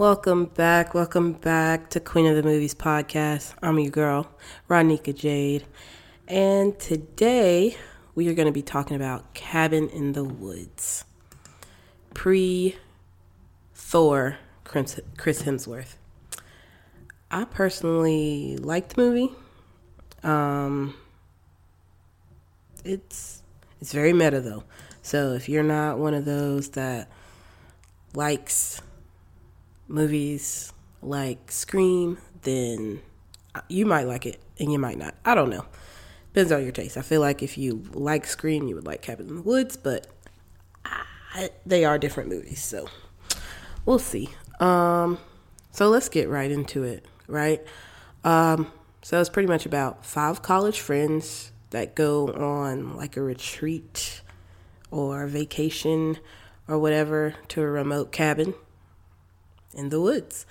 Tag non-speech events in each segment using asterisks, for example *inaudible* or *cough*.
Welcome back. Welcome back to Queen of the Movies podcast. I'm your girl, Ronika Jade. And today we are going to be talking about Cabin in the Woods. Pre Thor, Chris Hemsworth. I personally liked the movie. Um, it's it's very meta though. So if you're not one of those that likes movies like Scream, then you might like it and you might not. I don't know. Depends on your taste. I feel like if you like Scream, you would like Cabin in the Woods, but I, they are different movies, so we'll see. Um, so let's get right into it, right? Um, so it's pretty much about five college friends that go on like a retreat or vacation or whatever to a remote cabin in the woods.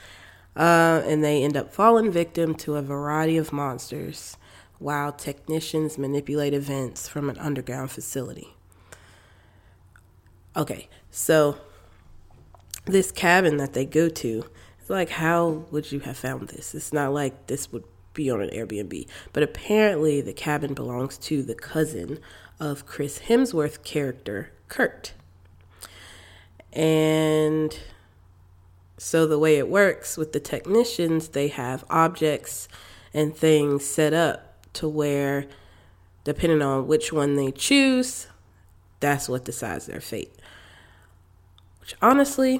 Uh, and they end up falling victim to a variety of monsters while technicians manipulate events from an underground facility. Okay, so this cabin that they go to, it's like, how would you have found this? It's not like this would be on an Airbnb, but apparently the cabin belongs to the cousin of Chris Hemsworth character, Kurt. And so, the way it works with the technicians, they have objects and things set up to where, depending on which one they choose, that's what decides their fate. Which honestly,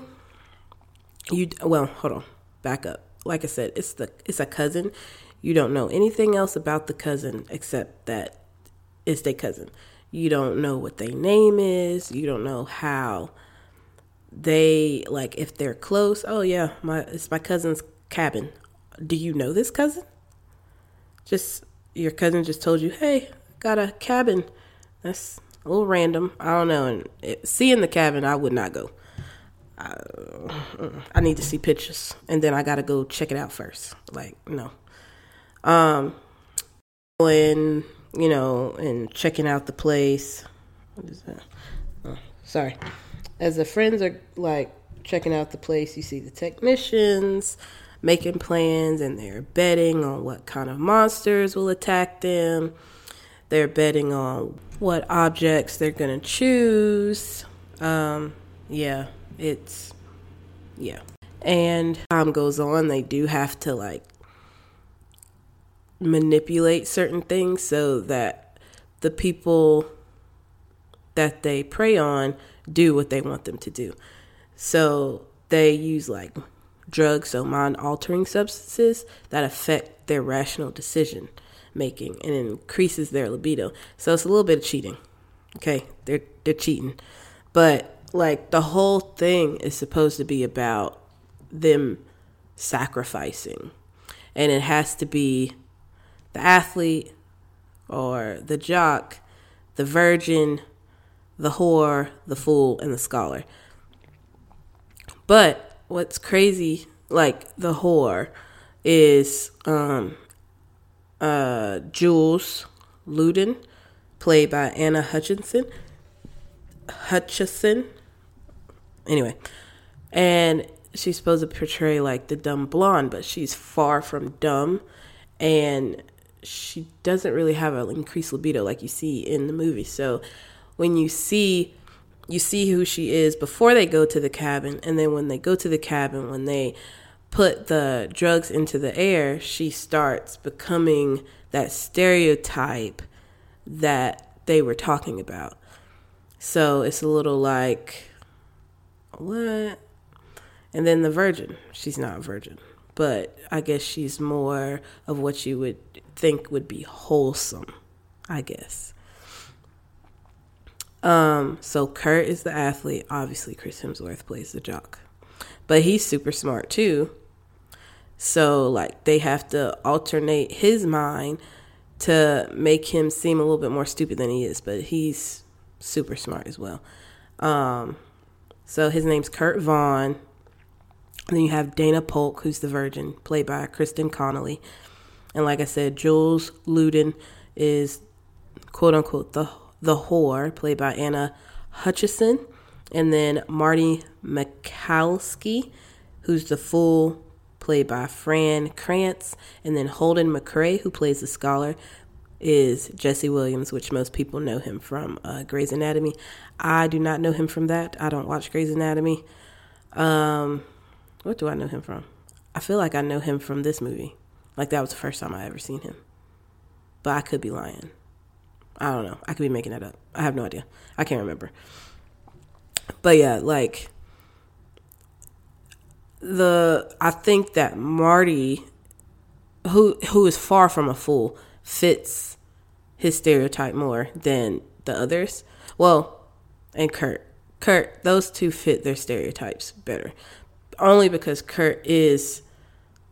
you well, hold on, back up. Like I said, it's the it's a cousin. You don't know anything else about the cousin except that it's their cousin. You don't know what their name is. You don't know how they like if they're close. Oh yeah, my it's my cousin's cabin. Do you know this cousin? Just your cousin just told you, hey, got a cabin. That's a little random. I don't know. And it, seeing the cabin, I would not go. I, I need to see pictures, and then I gotta go check it out first. Like no. Um, when you know, and checking out the place. What is that? Oh, sorry as the friends are like checking out the place, you see the technicians making plans and they're betting on what kind of monsters will attack them. They're betting on what objects they're going to choose. Um, yeah, it's, yeah. And time goes on, they do have to like manipulate certain things so that the people that they prey on do what they want them to do. So they use like drugs, so mind altering substances that affect their rational decision making and increases their libido. So it's a little bit of cheating. Okay, they're they're cheating. But like the whole thing is supposed to be about them sacrificing. And it has to be the athlete or the jock, the virgin the whore, the fool, and the scholar. But what's crazy, like the whore, is um, uh, Jules Louden, played by Anna Hutchinson. Hutchison. Anyway, and she's supposed to portray like the dumb blonde, but she's far from dumb, and she doesn't really have an increased libido like you see in the movie. So when you see you see who she is before they go to the cabin and then when they go to the cabin when they put the drugs into the air she starts becoming that stereotype that they were talking about. So it's a little like what? And then the virgin. She's not a virgin but i guess she's more of what you would think would be wholesome i guess um, so Kurt is the athlete. Obviously, Chris Hemsworth plays the jock, but he's super smart too. So like they have to alternate his mind to make him seem a little bit more stupid than he is, but he's super smart as well. Um, so his name's Kurt Vaughan. And then you have Dana Polk, who's the virgin, played by Kristen Connolly. And like I said, Jules Louden is quote unquote the the Whore, played by Anna Hutchison, and then Marty Mikalski, who's the fool, played by Fran Kranz, and then Holden McCrea, who plays the scholar, is Jesse Williams, which most people know him from uh, Grey's Anatomy. I do not know him from that. I don't watch Grey's Anatomy. Um, what do I know him from? I feel like I know him from this movie. Like that was the first time I ever seen him. But I could be lying. I don't know. I could be making that up. I have no idea. I can't remember. But yeah, like the I think that Marty who who is far from a fool fits his stereotype more than the others. Well, and Kurt. Kurt, those two fit their stereotypes better. Only because Kurt is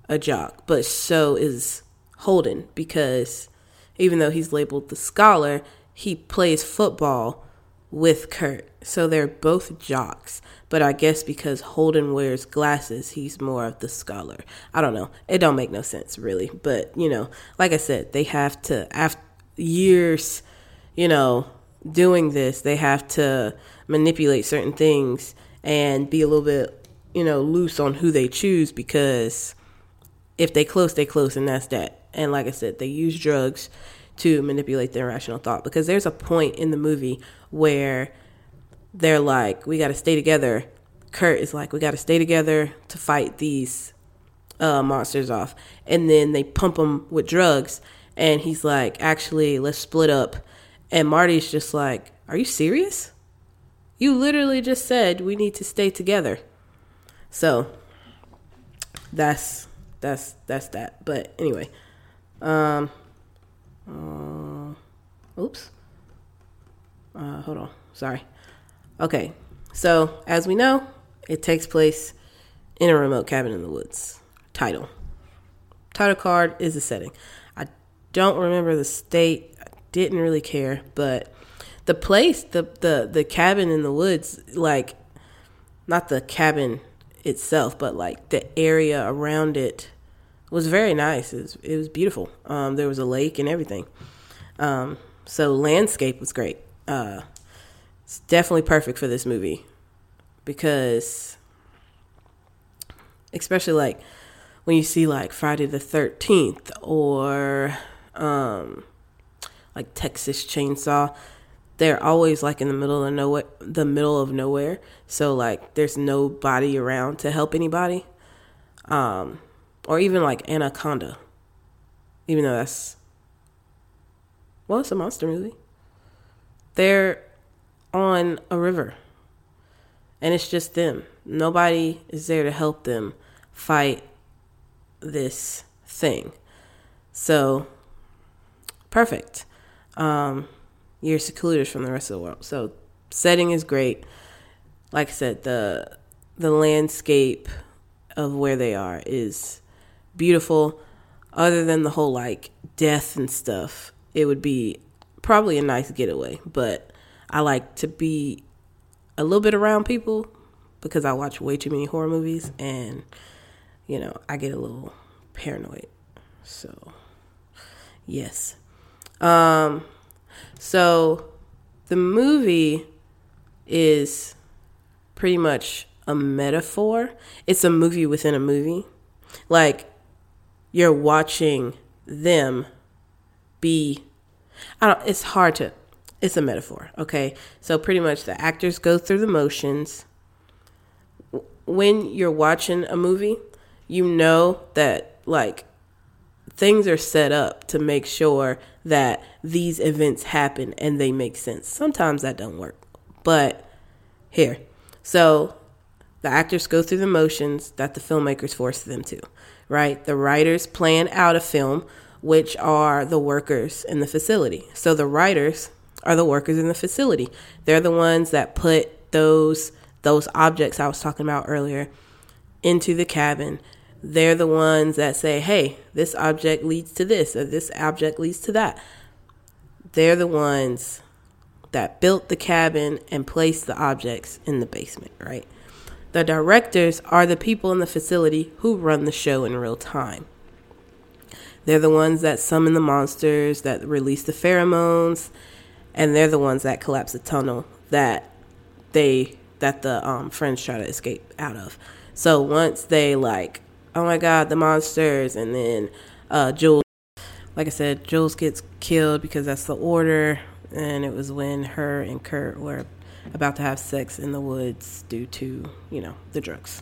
a jock, but so is Holden because even though he's labeled the scholar, he plays football with Kurt. So they're both jocks. But I guess because Holden wears glasses, he's more of the scholar. I don't know. It don't make no sense really. But, you know, like I said, they have to after years, you know, doing this, they have to manipulate certain things and be a little bit, you know, loose on who they choose because if they close, they close and that's that. And like I said, they use drugs to manipulate their rational thought because there's a point in the movie where they're like, we got to stay together. Kurt is like, we got to stay together to fight these uh, monsters off. And then they pump him with drugs. And he's like, actually, let's split up. And Marty's just like, are you serious? You literally just said we need to stay together. So that's that's that's that. But anyway, um, uh, oops. Uh, hold on. Sorry. Okay. So, as we know, it takes place in a remote cabin in the woods. Title. Title card is the setting. I don't remember the state. I didn't really care, but the place, the the the cabin in the woods, like not the cabin itself, but like the area around it was very nice. It was, it was beautiful. Um, there was a lake and everything. Um, so landscape was great. Uh, it's definitely perfect for this movie because, especially like when you see like Friday the Thirteenth or um, like Texas Chainsaw, they're always like in the middle of nowhere, the middle of nowhere. So like there's nobody around to help anybody. Um, or even like Anaconda, even though that's well, it's a monster movie. They're on a river, and it's just them. Nobody is there to help them fight this thing. So, perfect. Um, you're secluded from the rest of the world. So, setting is great. Like I said, the the landscape of where they are is beautiful. Other than the whole like death and stuff, it would be probably a nice getaway. But I like to be a little bit around people because I watch way too many horror movies and you know, I get a little paranoid. So, yes. Um so the movie is pretty much a metaphor. It's a movie within a movie. Like you're watching them be I don't it's hard to it's a metaphor, okay? So pretty much the actors go through the motions. When you're watching a movie, you know that like things are set up to make sure that these events happen and they make sense. Sometimes that don't work. But here. So the actors go through the motions that the filmmakers force them to right? The writers plan out a film, which are the workers in the facility. So the writers are the workers in the facility. They're the ones that put those those objects I was talking about earlier into the cabin. They're the ones that say, "Hey, this object leads to this or this object leads to that." They're the ones that built the cabin and placed the objects in the basement, right? The directors are the people in the facility who run the show in real time. They're the ones that summon the monsters, that release the pheromones, and they're the ones that collapse the tunnel that they that the um, friends try to escape out of. So once they like, oh my god, the monsters, and then uh, Jules, like I said, Jules gets killed because that's the order, and it was when her and Kurt were about to have sex in the woods due to you know the drugs,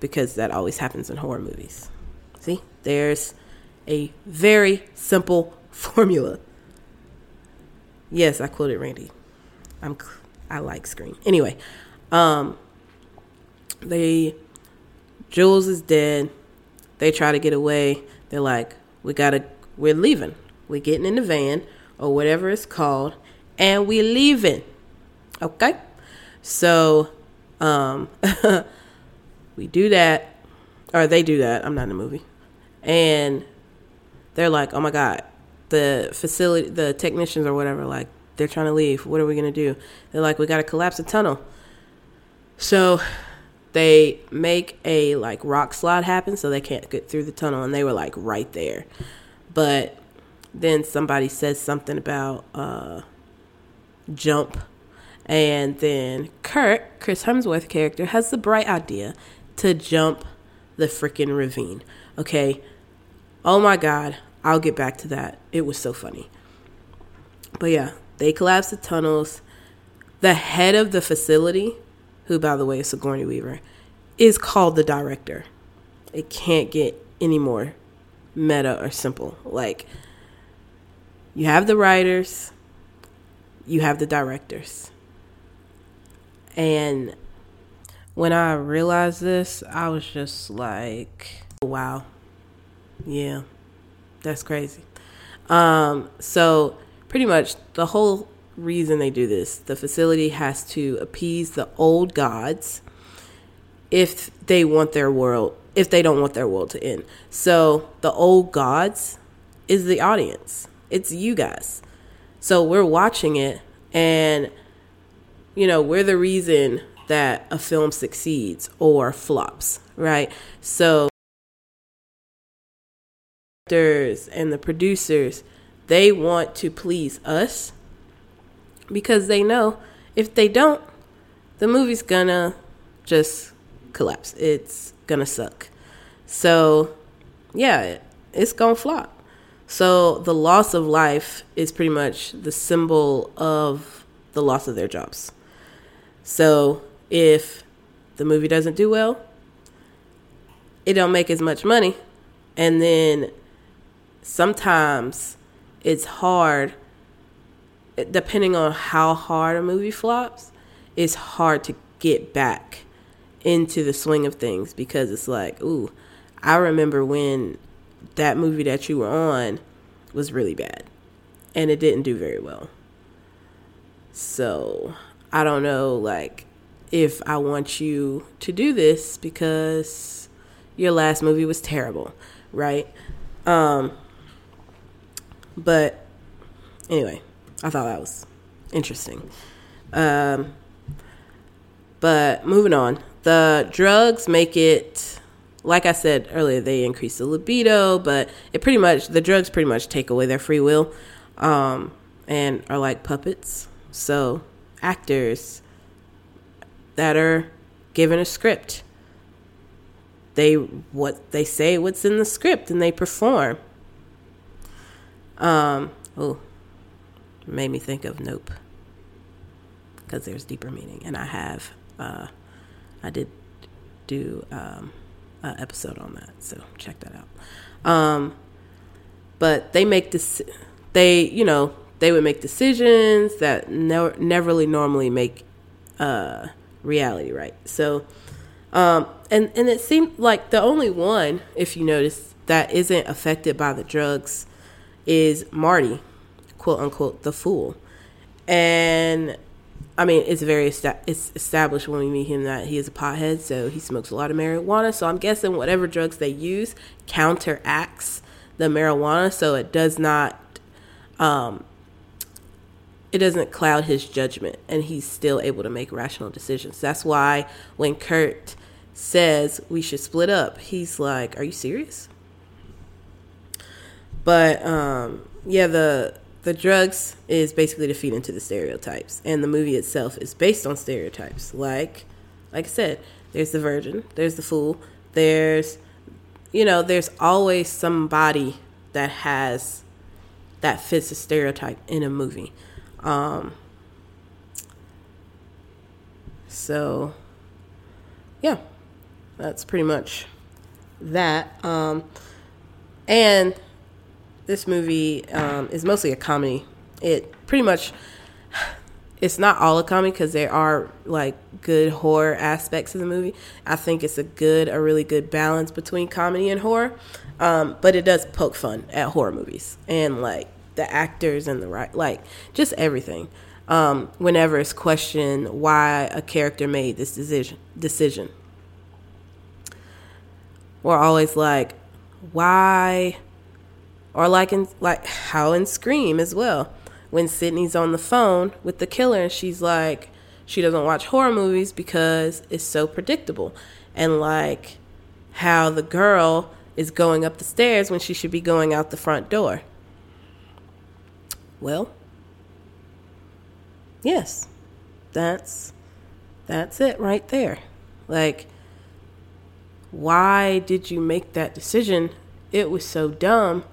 because that always happens in horror movies. See, there's a very simple *laughs* formula. Yes, I quoted Randy. I'm I like Scream. Anyway, um, they Jules is dead. They try to get away. They're like, we gotta, we're leaving. We're getting in the van or whatever it's called, and we're leaving. Okay, so um, *laughs* we do that, or they do that. I'm not in the movie, and they're like, oh my god, the facility, the technicians or whatever, like they're trying to leave. What are we gonna do? They're like, we gotta collapse the tunnel. So they make a like rock slide happen so they can't get through the tunnel and they were like right there. But then somebody says something about uh jump and then Kurt, Chris Hemsworth character, has the bright idea to jump the freaking ravine. Okay. Oh my god, I'll get back to that. It was so funny. But yeah, they collapse the tunnels. The head of the facility, who by the way is Sigourney Weaver, is called the director. It can't get any more meta or simple. Like you have the writers, you have the directors. And when I realized this, I was just like, wow. Yeah. That's crazy. Um, so pretty much the whole reason they do this, the facility has to appease the old gods if they want their world, if they don't want their world to end. So the old gods is the audience. It's you guys. So we're watching it and you know, we're the reason that a film succeeds or flops, right? So actors and the producers, they want to please us because they know if they don't, the movie's gonna just collapse. It's gonna suck. So, yeah, it's gonna flop. So, the loss of life is pretty much the symbol of the loss of their jobs. So, if the movie doesn't do well, it don't make as much money, and then sometimes it's hard depending on how hard a movie flops it's hard to get back into the swing of things because it's like ooh i remember when that movie that you were on was really bad and it didn't do very well. So i don't know like if i want you to do this because your last movie was terrible right um but anyway, I thought that was interesting. Um, but moving on, the drugs make it, like I said earlier, they increase the libido, but it pretty much, the drugs pretty much take away their free will um, and are like puppets. So actors that are given a script, they what they say what's in the script and they perform. Um, oh, made me think of Nope. Because there's deeper meaning, and I have, uh, I did do um, an episode on that, so check that out. Um, but they make this, they you know they would make decisions that never never really normally make uh, reality right. So, um, and and it seemed like the only one, if you notice, that isn't affected by the drugs is Marty, quote unquote, the fool. And I mean, it's very esta- it's established when we meet him that he is a pothead, so he smokes a lot of marijuana. So I'm guessing whatever drugs they use counteracts the marijuana, so it does not, um, it doesn't cloud his judgment, and he's still able to make rational decisions. That's why when Kurt says we should split up, he's like, "Are you serious?" But um, yeah, the the drugs is basically to feed into the stereotypes, and the movie itself is based on stereotypes like like I said, there's the virgin, there's the fool, there's, you know, there's always somebody that has, that fits a stereotype in a movie. Um, so, yeah, that's pretty much that. Um, and this movie um, is mostly a comedy. It pretty much it's not all a comedy because there are like good horror aspects of the movie. I think it's a good, a really good balance between comedy and horror. Um, but it does poke fun at horror movies and like the actors and the right, like just everything. Um, whenever it's questioned why a character made this decision, decision, we're always like, why, or like in like how in Scream as well when Sidney's on the phone with the killer and she's like, she doesn't watch horror movies because it's so predictable. And like how the girl is going up the stairs when she should be going out the front door. Well, yes. That's that's it right there. Like why did you make that decision? It was so dumb.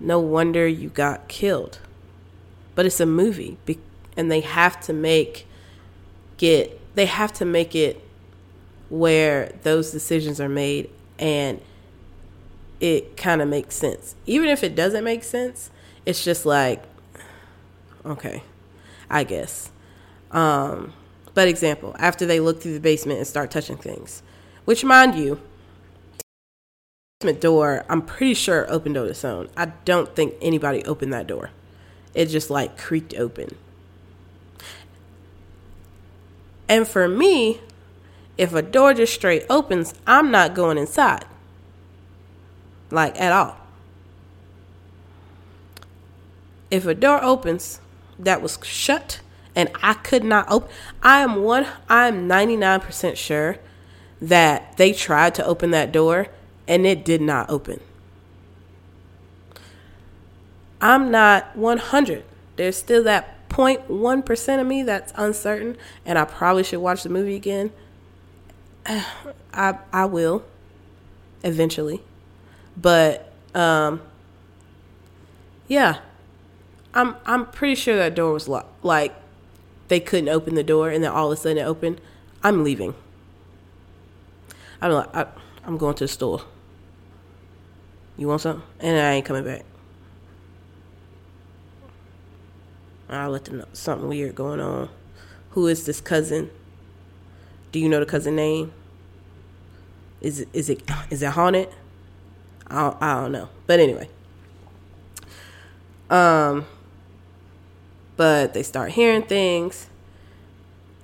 No wonder you got killed but it's a movie and they have to make get they have to make it where those decisions are made and it kind of makes sense even if it doesn't make sense it's just like okay i guess um but example after they look through the basement and start touching things which mind you basement door i'm pretty sure opened on its own i don't think anybody opened that door it just like creaked open. And for me, if a door just straight opens, I'm not going inside. Like at all. If a door opens that was shut and I could not open, I am one I am 99% sure that they tried to open that door and it did not open. I'm not 100. There's still that 0.1% of me that's uncertain, and I probably should watch the movie again. *sighs* I I will eventually. But um yeah. I'm I'm pretty sure that door was locked. Like they couldn't open the door and then all of a sudden it opened. I'm leaving. I'm like I, I'm going to the store. You want something? And I ain't coming back. I'll let them know something weird going on. Who is this cousin? Do you know the cousin name? Is it is it is it haunted? I don't, I don't know. But anyway. Um but they start hearing things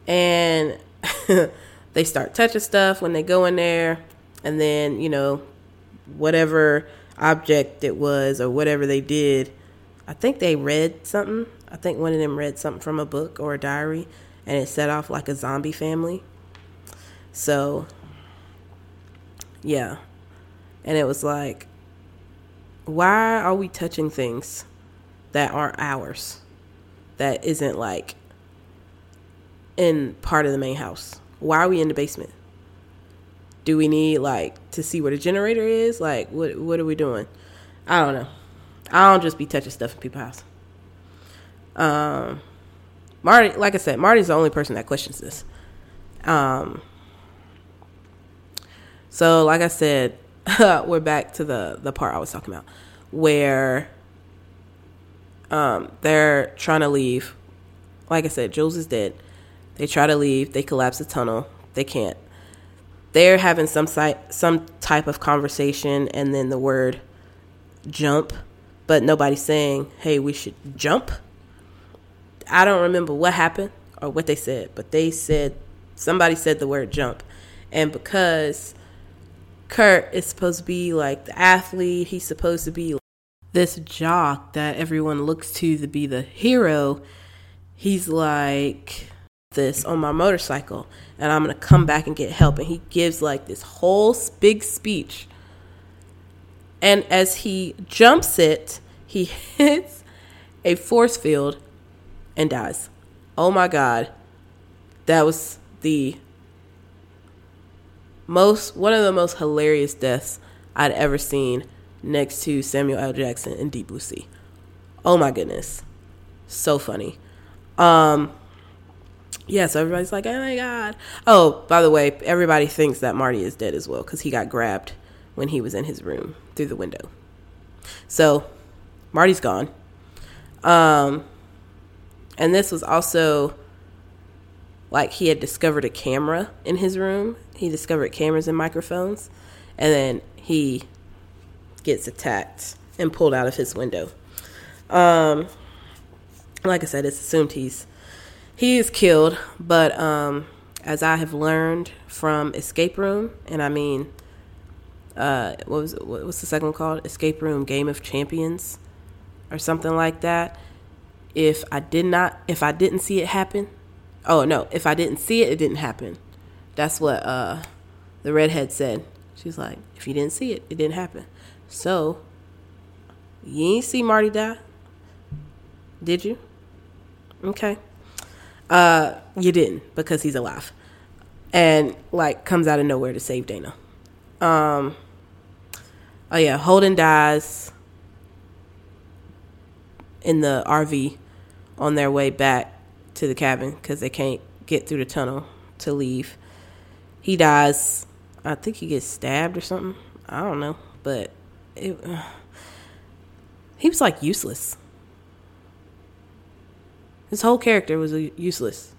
and *laughs* they start touching stuff when they go in there and then, you know, whatever object it was or whatever they did, I think they read something I think one of them read something from a book or a diary and it set off like a zombie family. So, yeah. And it was like, why are we touching things that aren't ours? That isn't like in part of the main house? Why are we in the basement? Do we need like to see where the generator is? Like, what what are we doing? I don't know. I don't just be touching stuff in people's house. Um, Marty, like I said, Marty's the only person that questions this. Um, so, like I said, *laughs* we're back to the the part I was talking about, where um, they're trying to leave. Like I said, Jules is dead. They try to leave. They collapse the tunnel. They can't. They're having some some type of conversation, and then the word "jump," but nobody's saying, "Hey, we should jump." I don't remember what happened or what they said, but they said somebody said the word jump. And because Kurt is supposed to be like the athlete, he's supposed to be this jock that everyone looks to to be the hero. He's like this on my motorcycle and I'm going to come back and get help and he gives like this whole big speech. And as he jumps it, he *laughs* hits a force field and dies. Oh my God. That was the most one of the most hilarious deaths I'd ever seen next to Samuel L. Jackson and Deep Blue Sea. Oh my goodness. So funny. Um yeah, so everybody's like, "Oh my god." Oh, by the way, everybody thinks that Marty is dead as well cuz he got grabbed when he was in his room through the window. So, Marty's gone. Um and this was also like he had discovered a camera in his room. He discovered cameras and microphones, and then he gets attacked and pulled out of his window. Um, like I said, it's assumed he's he is killed, but um, as I have learned from Escape Room, and I mean, uh, what was what was the second one called? Escape Room Game of Champions, or something like that. If I did not, if I didn't see it happen, Oh no, if I didn't see it, it didn't happen. That's what uh, the redhead said. She's like, if you didn't see it, it didn't happen. So you ain't see Marty die, did you? Okay. Uh, you didn't because he's alive, and like comes out of nowhere to save Dana. Um. Oh yeah, Holden dies in the RV on their way back to the cabin because they can't get through the tunnel to leave. He dies. I think he gets stabbed or something. I don't know, but it, *sighs* he was like useless. His whole character was useless.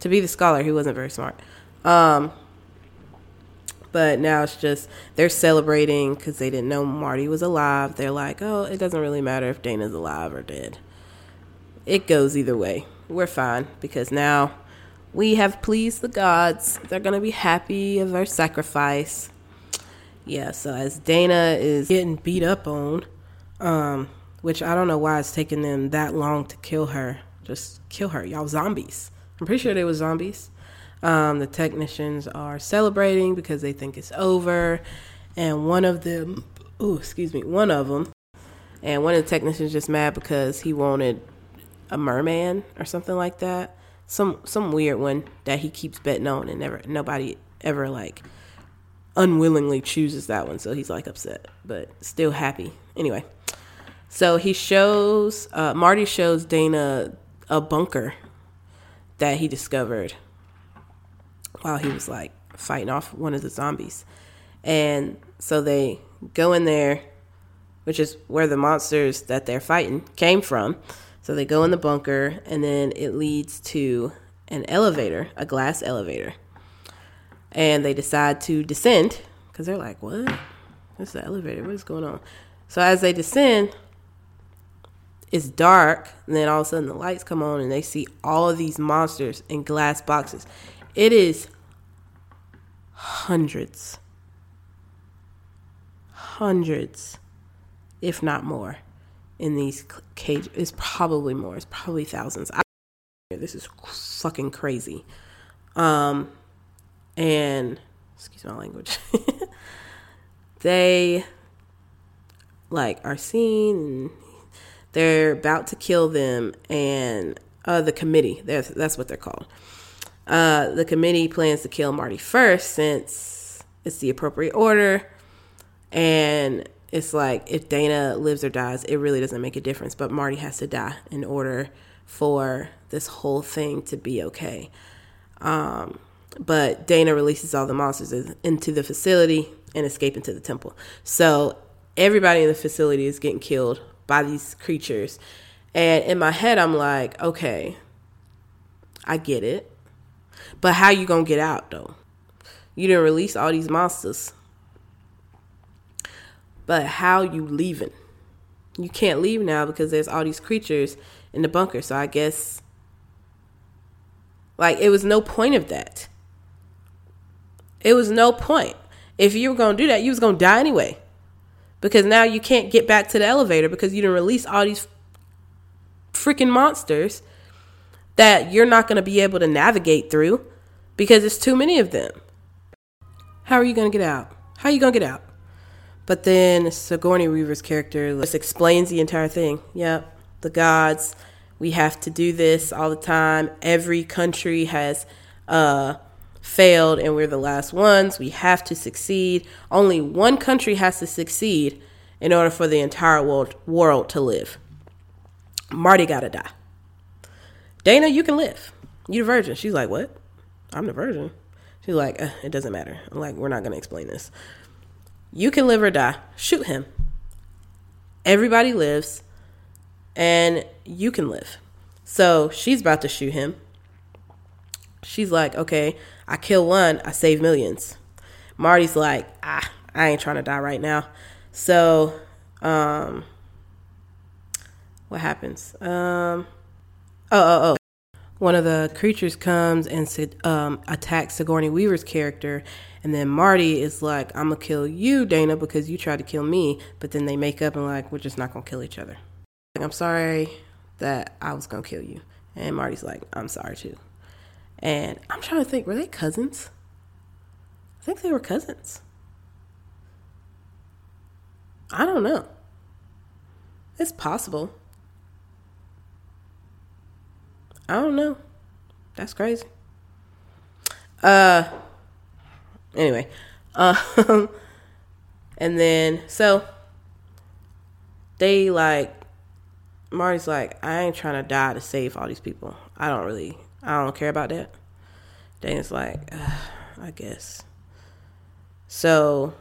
To be the scholar, he wasn't very smart. Um, but now it's just they're celebrating because they didn't know Marty was alive. They're like, oh, it doesn't really matter if Dana's alive or dead. It goes either way we're fine because now we have pleased the gods. They're going to be happy of our sacrifice. Yeah, so as Dana is getting beat up on, um, which I don't know why it's taking them that long to kill her. Just kill her. Y'all zombies. I'm pretty sure they were zombies. Um, the technicians are celebrating because they think it's over. And one of them, excuse me, one of them, and one of the technicians just mad because he wanted a merman or something like that. Some some weird one that he keeps betting on and never nobody ever like unwillingly chooses that one. So he's like upset, but still happy. Anyway, so he shows uh, Marty shows Dana a bunker that he discovered while he was like fighting off one of the zombies. And so they go in there, which is where the monsters that they're fighting came from. So they go in the bunker, and then it leads to an elevator, a glass elevator. And they decide to descend because they're like, what? What's the elevator? What is going on? So as they descend, it's dark, and then all of a sudden the lights come on, and they see all of these monsters in glass boxes. It is hundreds, hundreds, if not more in these cages. It's probably more. It's probably thousands. I, this is fucking crazy. Um, and excuse my language. *laughs* they like are seen they're about to kill them and uh, the committee that's, that's what they're called uh, the committee plans to kill marty first since it's the appropriate order and it's like if Dana lives or dies, it really doesn't make a difference. But Marty has to die in order for this whole thing to be okay. Um, but Dana releases all the monsters into the facility and escape into the temple. So everybody in the facility is getting killed by these creatures. And in my head, I'm like, okay, I get it. But how you gonna get out though? You didn't release all these monsters but how you leaving? You can't leave now because there's all these creatures in the bunker. So I guess like it was no point of that. It was no point. If you were gonna do that, you was gonna die anyway. Because now you can't get back to the elevator because you didn't release all these freaking monsters that you're not gonna be able to navigate through because it's too many of them. How are you gonna get out? How are you gonna get out? But then Sigourney Weaver's character just explains the entire thing. Yep, the gods, we have to do this all the time. Every country has uh, failed and we're the last ones. We have to succeed. Only one country has to succeed in order for the entire world, world to live. Marty gotta die. Dana, you can live. You the virgin. She's like, what? I'm the virgin. She's like, uh, it doesn't matter. I'm like, we're not gonna explain this. You can live or die. Shoot him. Everybody lives, and you can live. So she's about to shoot him. She's like, okay, I kill one, I save millions. Marty's like, ah, I ain't trying to die right now. So, um, what happens? Um, oh, oh, oh. One of the creatures comes and um, attacks Sigourney Weaver's character, and then Marty is like, "I'm gonna kill you, Dana, because you tried to kill me." But then they make up and like, "We're just not gonna kill each other." Like, I'm sorry that I was gonna kill you, and Marty's like, "I'm sorry too." And I'm trying to think, were they cousins? I think they were cousins. I don't know. It's possible. I don't know. That's crazy. Uh anyway. Um *laughs* and then so they like Marty's like, I ain't trying to die to save all these people. I don't really I don't care about that. Dana's like, uh, I guess. So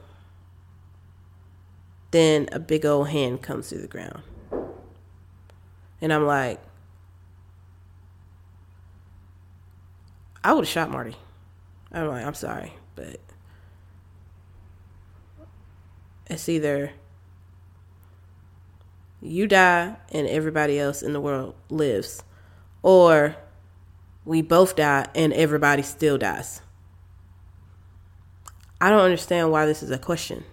then a big old hand comes through the ground. And I'm like, I would have shot Marty. I'm like, I'm sorry, but it's either you die and everybody else in the world lives, or we both die and everybody still dies. I don't understand why this is a question.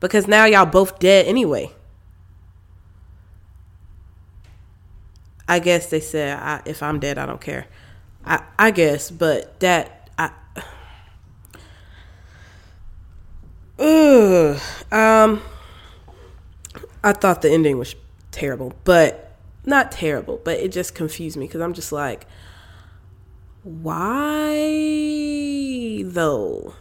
Because now y'all both dead anyway. I guess they said I, if I'm dead, I don't care. I, I guess, but that I. *sighs* Ugh, um, I thought the ending was terrible, but not terrible, but it just confused me because I'm just like, why though?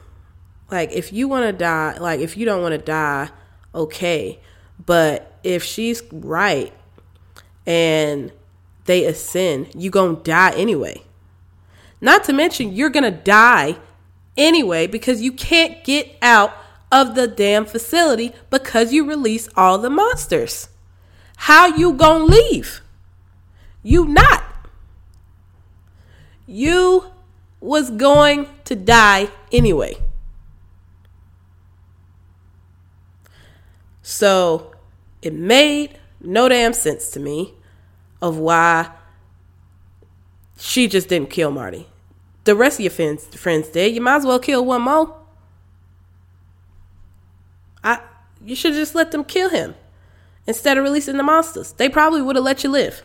Like, if you want to die, like, if you don't want to die, okay. But if she's right and they ascend, you gonna die anyway. Not to mention, you're gonna die anyway because you can't get out of the damn facility because you release all the monsters. How you gonna leave? You not. You was going to die anyway. So it made no damn sense to me of why she just didn't kill Marty. The rest of your friends, friends did. You might as well kill one more. I you should just let them kill him instead of releasing the monsters. They probably would have let you live.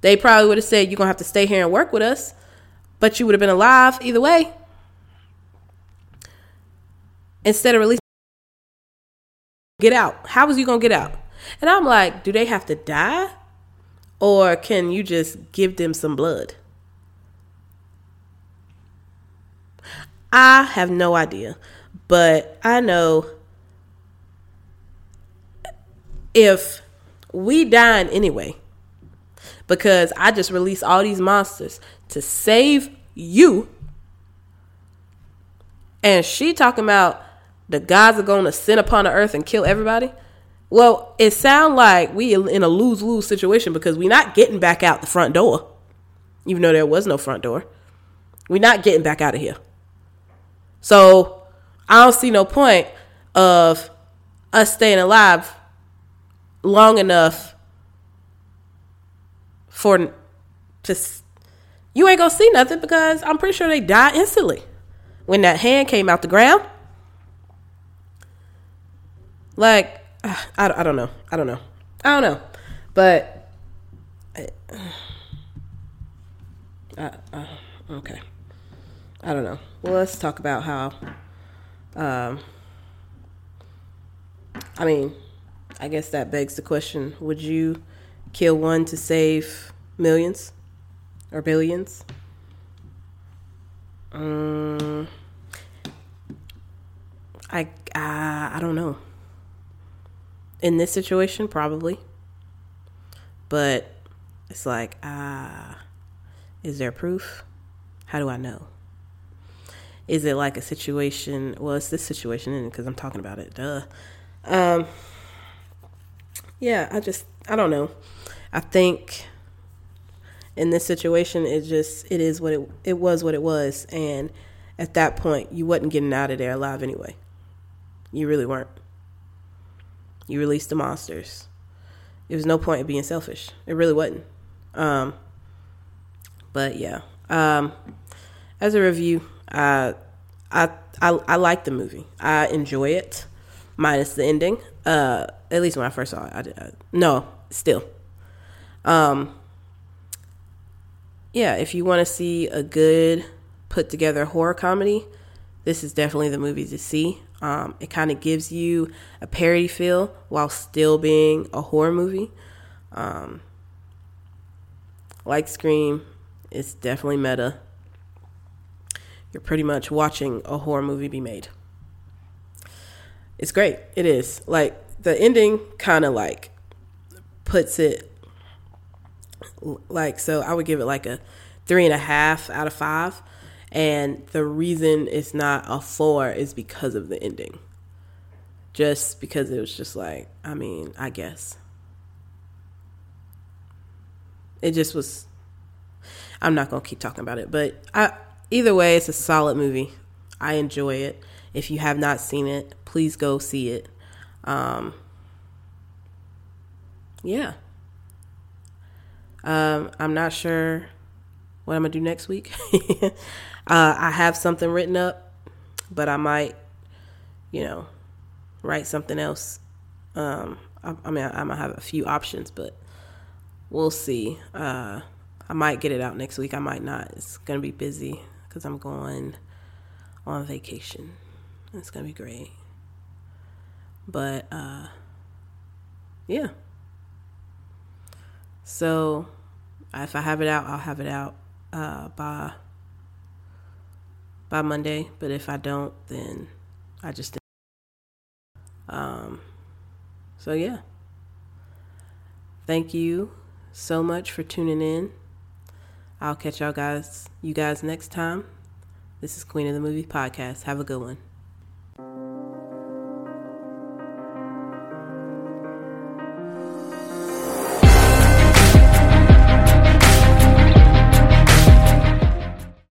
They probably would have said, You're going to have to stay here and work with us, but you would have been alive either way. Instead of releasing, get out. How was you going to get out? And I'm like, Do they have to die? Or can you just give them some blood? I have no idea, but I know if we dying anyway, because I just released all these monsters to save you, and she talking about the gods are going to sin upon the earth and kill everybody. Well, it sounds like we in a lose lose situation because we're not getting back out the front door, even though there was no front door. We're not getting back out of here. So I don't see no point of us staying alive long enough for to you ain't gonna see nothing because I'm pretty sure they die instantly when that hand came out the ground. Like I, I don't know, I don't know, I don't know, but okay, I don't know. Well, let's talk about how. Um, I mean, I guess that begs the question would you kill one to save millions or billions? Um, I uh, I don't know. In this situation, probably. But it's like, ah, uh, is there proof? How do I know? Is it like a situation? Well, it's this situation because I'm talking about it. Duh. Um, yeah, I just I don't know. I think in this situation, it just it is what it it was what it was, and at that point, you wasn't getting out of there alive anyway. You really weren't. You released the monsters. There was no point in being selfish. It really wasn't. Um, but yeah. Um, as a review, uh, I I I like the movie. I enjoy it, minus the ending. Uh, at least when I first saw it, I did. I, no, still. Um, yeah, if you want to see a good put together horror comedy, this is definitely the movie to see. Um, it kind of gives you a parody feel while still being a horror movie. Um, like Scream, it's definitely meta. You're pretty much watching a horror movie be made. It's great. It is. Like the ending kind of like puts it like so I would give it like a three and a half out of five and the reason it's not a four is because of the ending. Just because it was just like, I mean, I guess. It just was. I'm not to keep talking about it, but I, either way, it's a solid movie. I enjoy it. If you have not seen it, please go see it. Um, yeah. Um, I'm not sure what I'm gonna do next week. *laughs* uh, I have something written up, but I might, you know, write something else. Um, I, I, mean, I, I, might have a few options, but we'll see. Uh, I might get it out next week. I might not. It's gonna be busy because I'm going on vacation. It's gonna be great. But uh, yeah. So if I have it out, I'll have it out uh, by by Monday. But if I don't, then I just um. So yeah. Thank you so much for tuning in. I'll catch y'all guys, you guys next time. This is Queen of the Movie Podcast. Have a good one.